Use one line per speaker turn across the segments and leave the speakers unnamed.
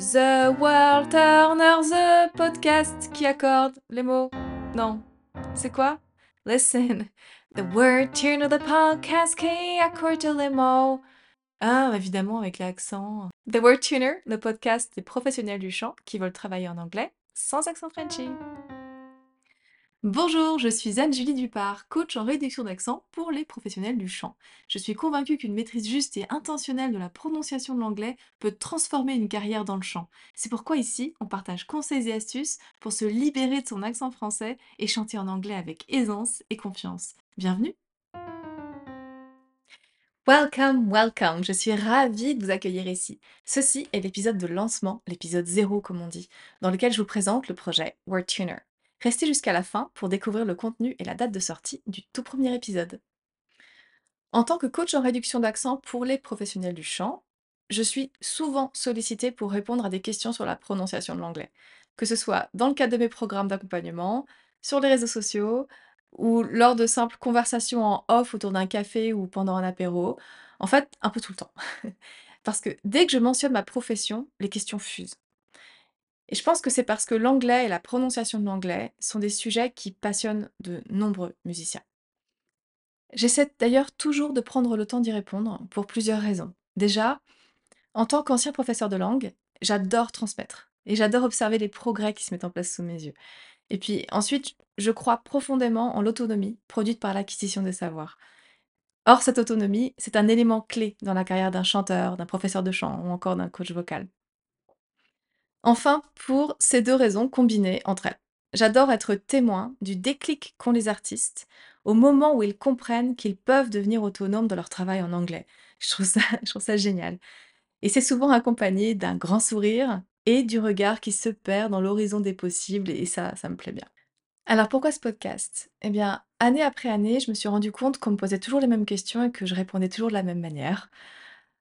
The World Turner, the podcast qui accorde les mots. Non, c'est quoi? Listen, the Word Turner, the podcast qui accorde les mots. Ah, évidemment, avec l'accent. The Word Tuner, le podcast des professionnels du chant qui veulent travailler en anglais sans accent Frenchy. Bonjour, je suis Anne-Julie Dupart, coach en réduction d'accent pour les professionnels du chant. Je suis convaincue qu'une maîtrise juste et intentionnelle de la prononciation de l'anglais peut transformer une carrière dans le chant. C'est pourquoi ici, on partage conseils et astuces pour se libérer de son accent français et chanter en anglais avec aisance et confiance. Bienvenue Welcome, welcome, je suis ravie de vous accueillir ici. Ceci est l'épisode de lancement, l'épisode 0 comme on dit, dans lequel je vous présente le projet Word Tuner. Restez jusqu'à la fin pour découvrir le contenu et la date de sortie du tout premier épisode. En tant que coach en réduction d'accent pour les professionnels du chant, je suis souvent sollicitée pour répondre à des questions sur la prononciation de l'anglais, que ce soit dans le cadre de mes programmes d'accompagnement, sur les réseaux sociaux, ou lors de simples conversations en off autour d'un café ou pendant un apéro, en fait, un peu tout le temps. Parce que dès que je mentionne ma profession, les questions fusent. Et je pense que c'est parce que l'anglais et la prononciation de l'anglais sont des sujets qui passionnent de nombreux musiciens. J'essaie d'ailleurs toujours de prendre le temps d'y répondre pour plusieurs raisons. Déjà, en tant qu'ancien professeur de langue, j'adore transmettre et j'adore observer les progrès qui se mettent en place sous mes yeux. Et puis ensuite, je crois profondément en l'autonomie produite par l'acquisition des savoirs. Or, cette autonomie, c'est un élément clé dans la carrière d'un chanteur, d'un professeur de chant ou encore d'un coach vocal. Enfin, pour ces deux raisons combinées entre elles. J'adore être témoin du déclic qu'ont les artistes au moment où ils comprennent qu'ils peuvent devenir autonomes dans leur travail en anglais. Je trouve ça, je trouve génial. Et c'est souvent accompagné d'un grand sourire et du regard qui se perd dans l'horizon des possibles, et ça, ça me plaît bien. Alors pourquoi ce podcast? Eh bien, année après année, je me suis rendu compte qu'on me posait toujours les mêmes questions et que je répondais toujours de la même manière.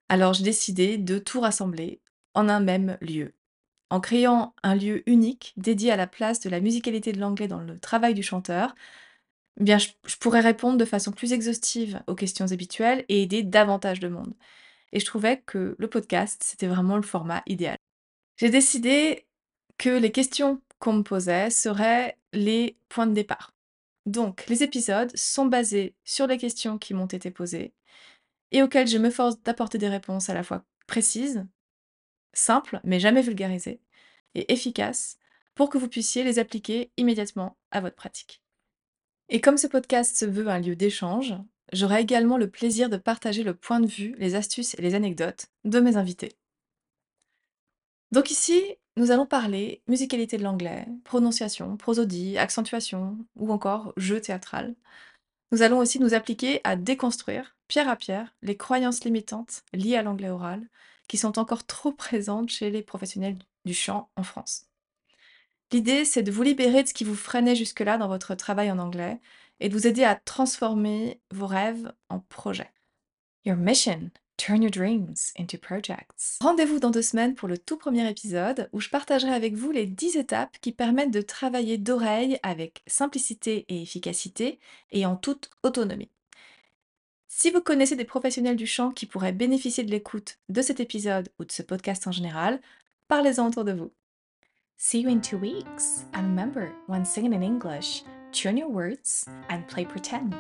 Alors j'ai décidé de tout rassembler en un même lieu. En créant un lieu unique dédié à la place de la musicalité de l'anglais dans le travail du chanteur, eh je, je pourrais répondre de façon plus exhaustive aux questions habituelles et aider davantage de monde. Et je trouvais que le podcast, c'était vraiment le format idéal. J'ai décidé que les questions qu'on me posait seraient les points de départ. Donc, les épisodes sont basés sur les questions qui m'ont été posées et auxquelles je me force d'apporter des réponses à la fois précises, simples, mais jamais vulgarisées, et efficaces pour que vous puissiez les appliquer immédiatement à votre pratique. Et comme ce podcast se veut un lieu d'échange, j'aurai également le plaisir de partager le point de vue, les astuces et les anecdotes de mes invités. Donc ici, nous allons parler musicalité de l'anglais, prononciation, prosodie, accentuation ou encore jeu théâtral. Nous allons aussi nous appliquer à déconstruire, pierre à pierre, les croyances limitantes liées à l'anglais oral qui sont encore trop présentes chez les professionnels du chant en France. L'idée, c'est de vous libérer de ce qui vous freinait jusque-là dans votre travail en anglais et de vous aider à transformer vos rêves en projets. Your mission Turn your dreams into projects. Rendez-vous dans deux semaines pour le tout premier épisode où je partagerai avec vous les 10 étapes qui permettent de travailler d'oreille avec simplicité et efficacité et en toute autonomie. Si vous connaissez des professionnels du chant qui pourraient bénéficier de l'écoute de cet épisode ou de ce podcast en général, parlez-en autour de vous. See you in two weeks. And remember, when singing in English, tune your words and play pretend.